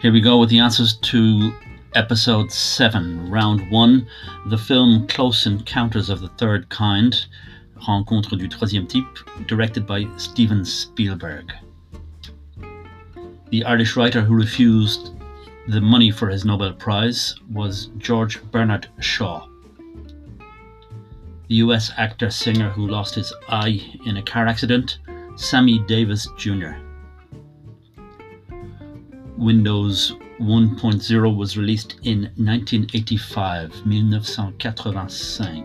Here we go with the answers to episode 7, round 1, the film Close Encounters of the Third Kind, Rencontre du Troisième Type, directed by Steven Spielberg. The Irish writer who refused the money for his Nobel Prize was George Bernard Shaw. The US actor singer who lost his eye in a car accident, Sammy Davis Jr. Windows 1.0 was released in 1985, 1985.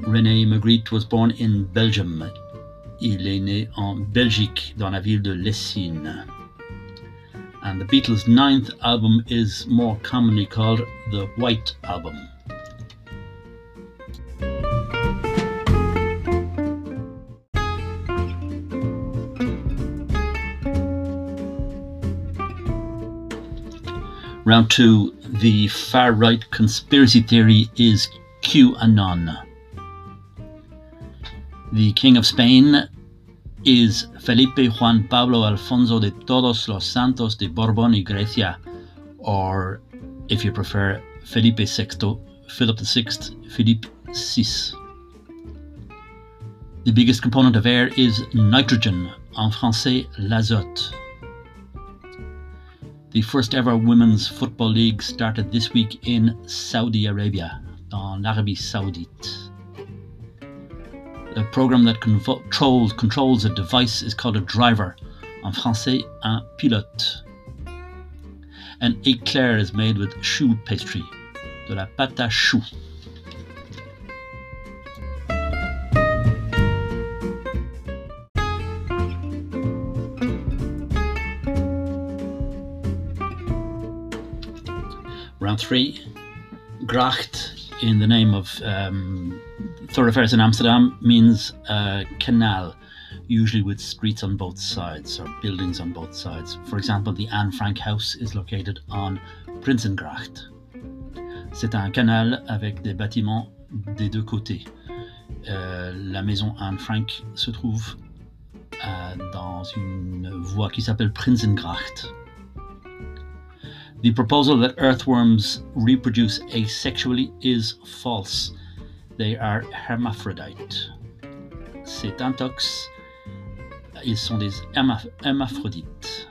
René Magritte was born in Belgium. Il est né en Belgique, dans la ville de Lessines. And the Beatles' ninth album is more commonly called the White Album. Round two, the far right conspiracy theory is QAnon. The King of Spain is Felipe Juan Pablo Alfonso de Todos los Santos de Borbón y Grecia, or if you prefer, Felipe VI, Philip VI, Philippe VI. The biggest component of air is nitrogen, en français l'azote. The first ever women's football league started this week in Saudi Arabia, dans l'Arabie Saoudite. The program that controls, controls a device is called a driver, en français un pilote. An éclair is made with choux pastry, de la pâte à choux. Three, Gracht, in the name of um, thoroughfares in Amsterdam, means uh, canal, usually with streets on both sides or buildings on both sides. For example, the Anne Frank House is located on Prinsengracht. C'est un canal avec des bâtiments des deux côtés. Euh, la maison Anne Frank se trouve euh, dans une voie qui s'appelle Prinsengracht. The proposal that earthworms reproduce asexually is false. They are hermaphrodite. Ces intox, ils sont des hermaphrodites.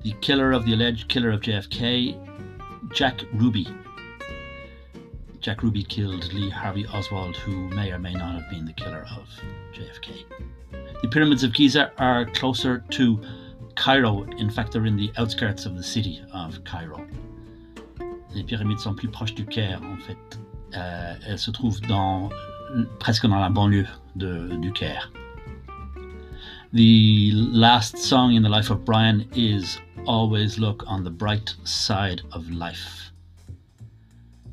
The killer of the alleged killer of JFK, Jack Ruby. Jack Ruby killed Lee Harvey Oswald, who may or may not have been the killer of JFK. The pyramids of Giza are closer to Cairo, in fact, they're in the outskirts of the city of Cairo. Les pyramides sont plus proches du Caire, en fait. Euh, elles se trouvent dans, presque dans la banlieue du Caire. The last song in the life of Brian is Always Look on the Bright Side of Life.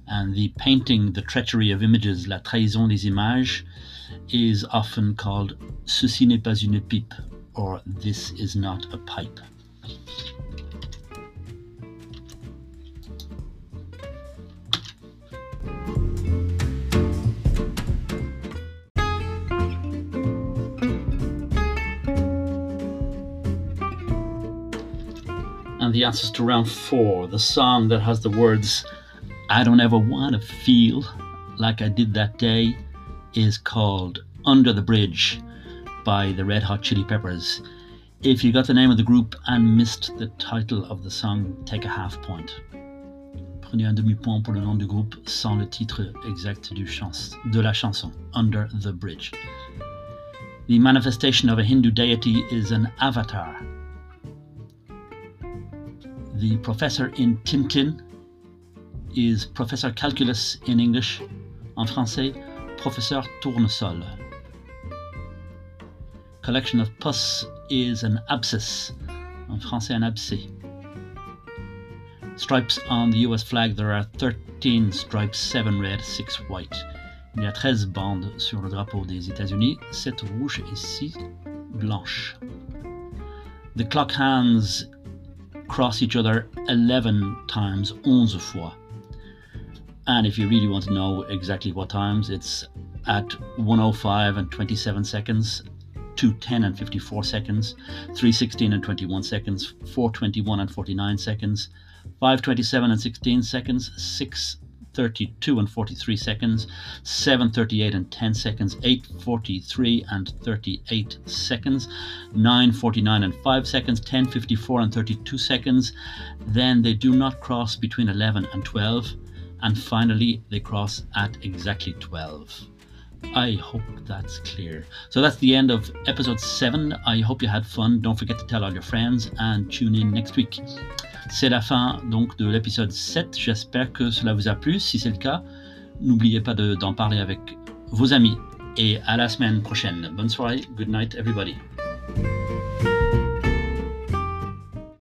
And the painting, The Treachery of Images, La Trahison des Images, is often called Ceci n'est pas une pipe or This is not a pipe. And the answers to round four, the song that has the words, I don't ever want to feel like I did that day, is called Under the Bridge by the Red Hot Chili Peppers. If you got the name of the group and missed the title of the song, take a half point. Prenez un demi-point pour le nom du groupe sans le titre exact du chans de la chanson, Under the Bridge. The manifestation of a Hindu deity is an avatar. The professor in Tintin is Professor Calculus in English, en français, Professeur Tournesol collection of pus is an abscess, en français un abcès. Stripes on the US flag, there are 13 stripes, 7 red, 6 white. Il y a 13 bandes sur le drapeau des États-Unis, 7 rouges et 6 blanches. The clock hands cross each other 11 times, 11 fois. And if you really want to know exactly what times, it's at 105 and 27 seconds 210 and 54 seconds, 316 and 21 seconds, 421 and 49 seconds, 527 and 16 seconds, 632 and 43 seconds, 738 and 10 seconds, 843 and 38 seconds, 949 and 5 seconds, 1054 and 32 seconds. Then they do not cross between 11 and 12. And finally, they cross at exactly 12. I hope that's clear. So that's the end of episode 7. I hope you had fun. Don't forget to tell all your friends and tune in next week. C'est la fin donc de l'épisode 7. J'espère que cela vous a plu. Si c'est le cas, n'oubliez pas d'en parler avec vos amis. Et à la semaine prochaine. Bonne soirée. Good night, everybody.